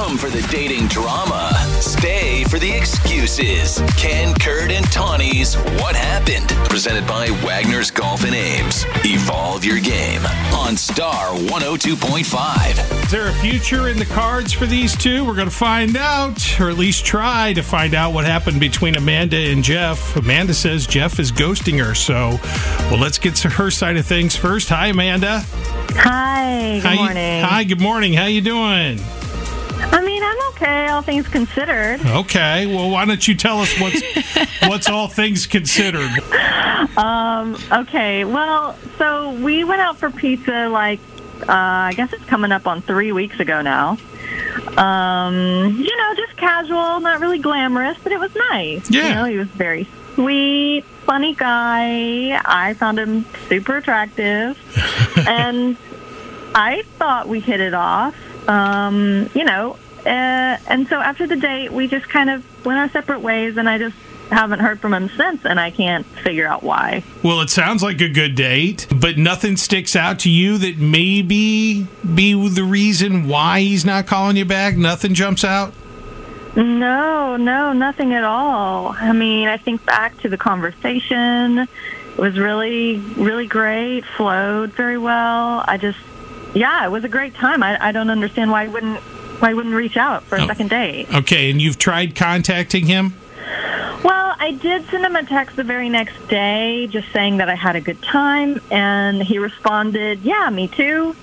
Come for the dating drama. Stay for the excuses. Ken, Kurt, and Tawny's What Happened? Presented by Wagner's Golf and Ames. Evolve your game on Star 102.5. Is there a future in the cards for these two? We're going to find out, or at least try to find out what happened between Amanda and Jeff. Amanda says Jeff is ghosting her, so well, let's get to her side of things first. Hi, Amanda. Hi, good How you- morning. hi, good morning. How you doing? I mean, I'm okay, all things considered. Okay. Well, why don't you tell us what's what's all things considered? Um, okay, well, so we went out for pizza like, uh, I guess it's coming up on three weeks ago now. Um, you know, just casual, not really glamorous, but it was nice. Yeah. You know, he was very sweet, funny guy. I found him super attractive. and I thought we hit it off. Um, you know, uh, and so after the date, we just kind of went our separate ways, and I just haven't heard from him since, and I can't figure out why. Well, it sounds like a good date, but nothing sticks out to you that maybe be the reason why he's not calling you back. Nothing jumps out. No, no, nothing at all. I mean, I think back to the conversation. It was really, really great, flowed very well. I just, yeah, it was a great time. I, I don't understand why he wouldn't, why wouldn't reach out for a Oh. second date. Okay, and you've tried contacting him. Well, I did send him a text the very next day just saying that I had a good time, and he responded, Yeah, me too.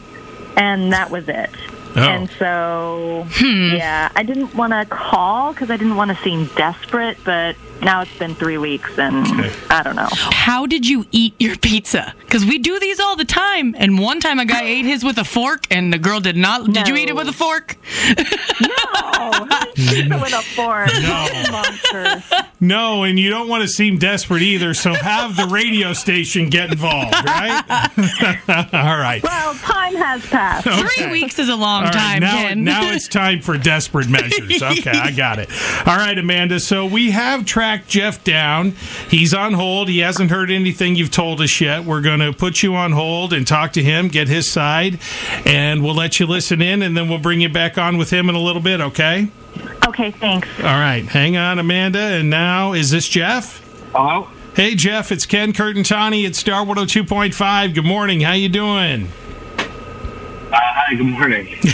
And that was it. Oh. And so, hmm. yeah, I didn't want to call because I didn't want to seem desperate, but now it's been three weeks, and I don't know. How did you eat your pizza? Because we do these all the time. And one time a guy ate his with a fork, and the girl did not. Did you eat it with a fork? No, with a fork. No. Monster. No, and you don't want to seem desperate either, so have the radio station get involved, right? All right. Well, time has passed. Three weeks is a long All right, time, now, Ken. now it's time for desperate measures. Okay, I got it. All right, Amanda. So we have tracked Jeff down. He's on hold. He hasn't heard anything you've told us yet. We're going to put you on hold and talk to him, get his side, and we'll let you listen in, and then we'll bring you back on with him in a little bit. Okay. Okay, thanks. All right. Hang on, Amanda. And now, is this Jeff? Hello? Hey, Jeff. It's Ken Kurt and Tawny at Star 102.5. Good morning. How you doing? Hi, good morning.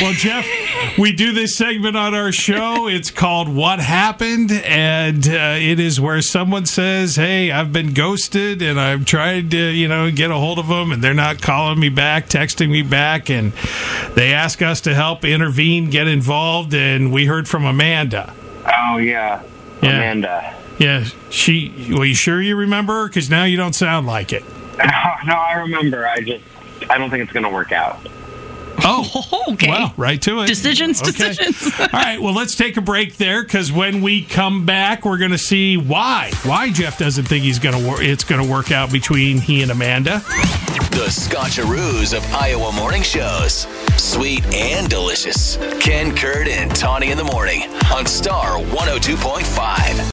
Well, Jeff, we do this segment on our show. It's called What Happened, and uh, it is where someone says, Hey, I've been ghosted, and I've tried to, you know, get a hold of them, and they're not calling me back, texting me back, and they ask us to help intervene, get involved, and we heard from Amanda. Oh, yeah. Yeah. Amanda. Yeah, she, well, you sure you remember? Because now you don't sound like it. No, no, I remember. I just, I don't think it's going to work out. Oh, okay. Well, right to it. Decisions, Okay. decisions. All right, well, let's take a break there because when we come back, we're going to see why why Jeff doesn't think he's going to work. It's going to work out between he and Amanda. The Scotcheroos of Iowa morning shows. Sweet and delicious. Ken, Kurt, and Tawny in the morning on Star 102.5.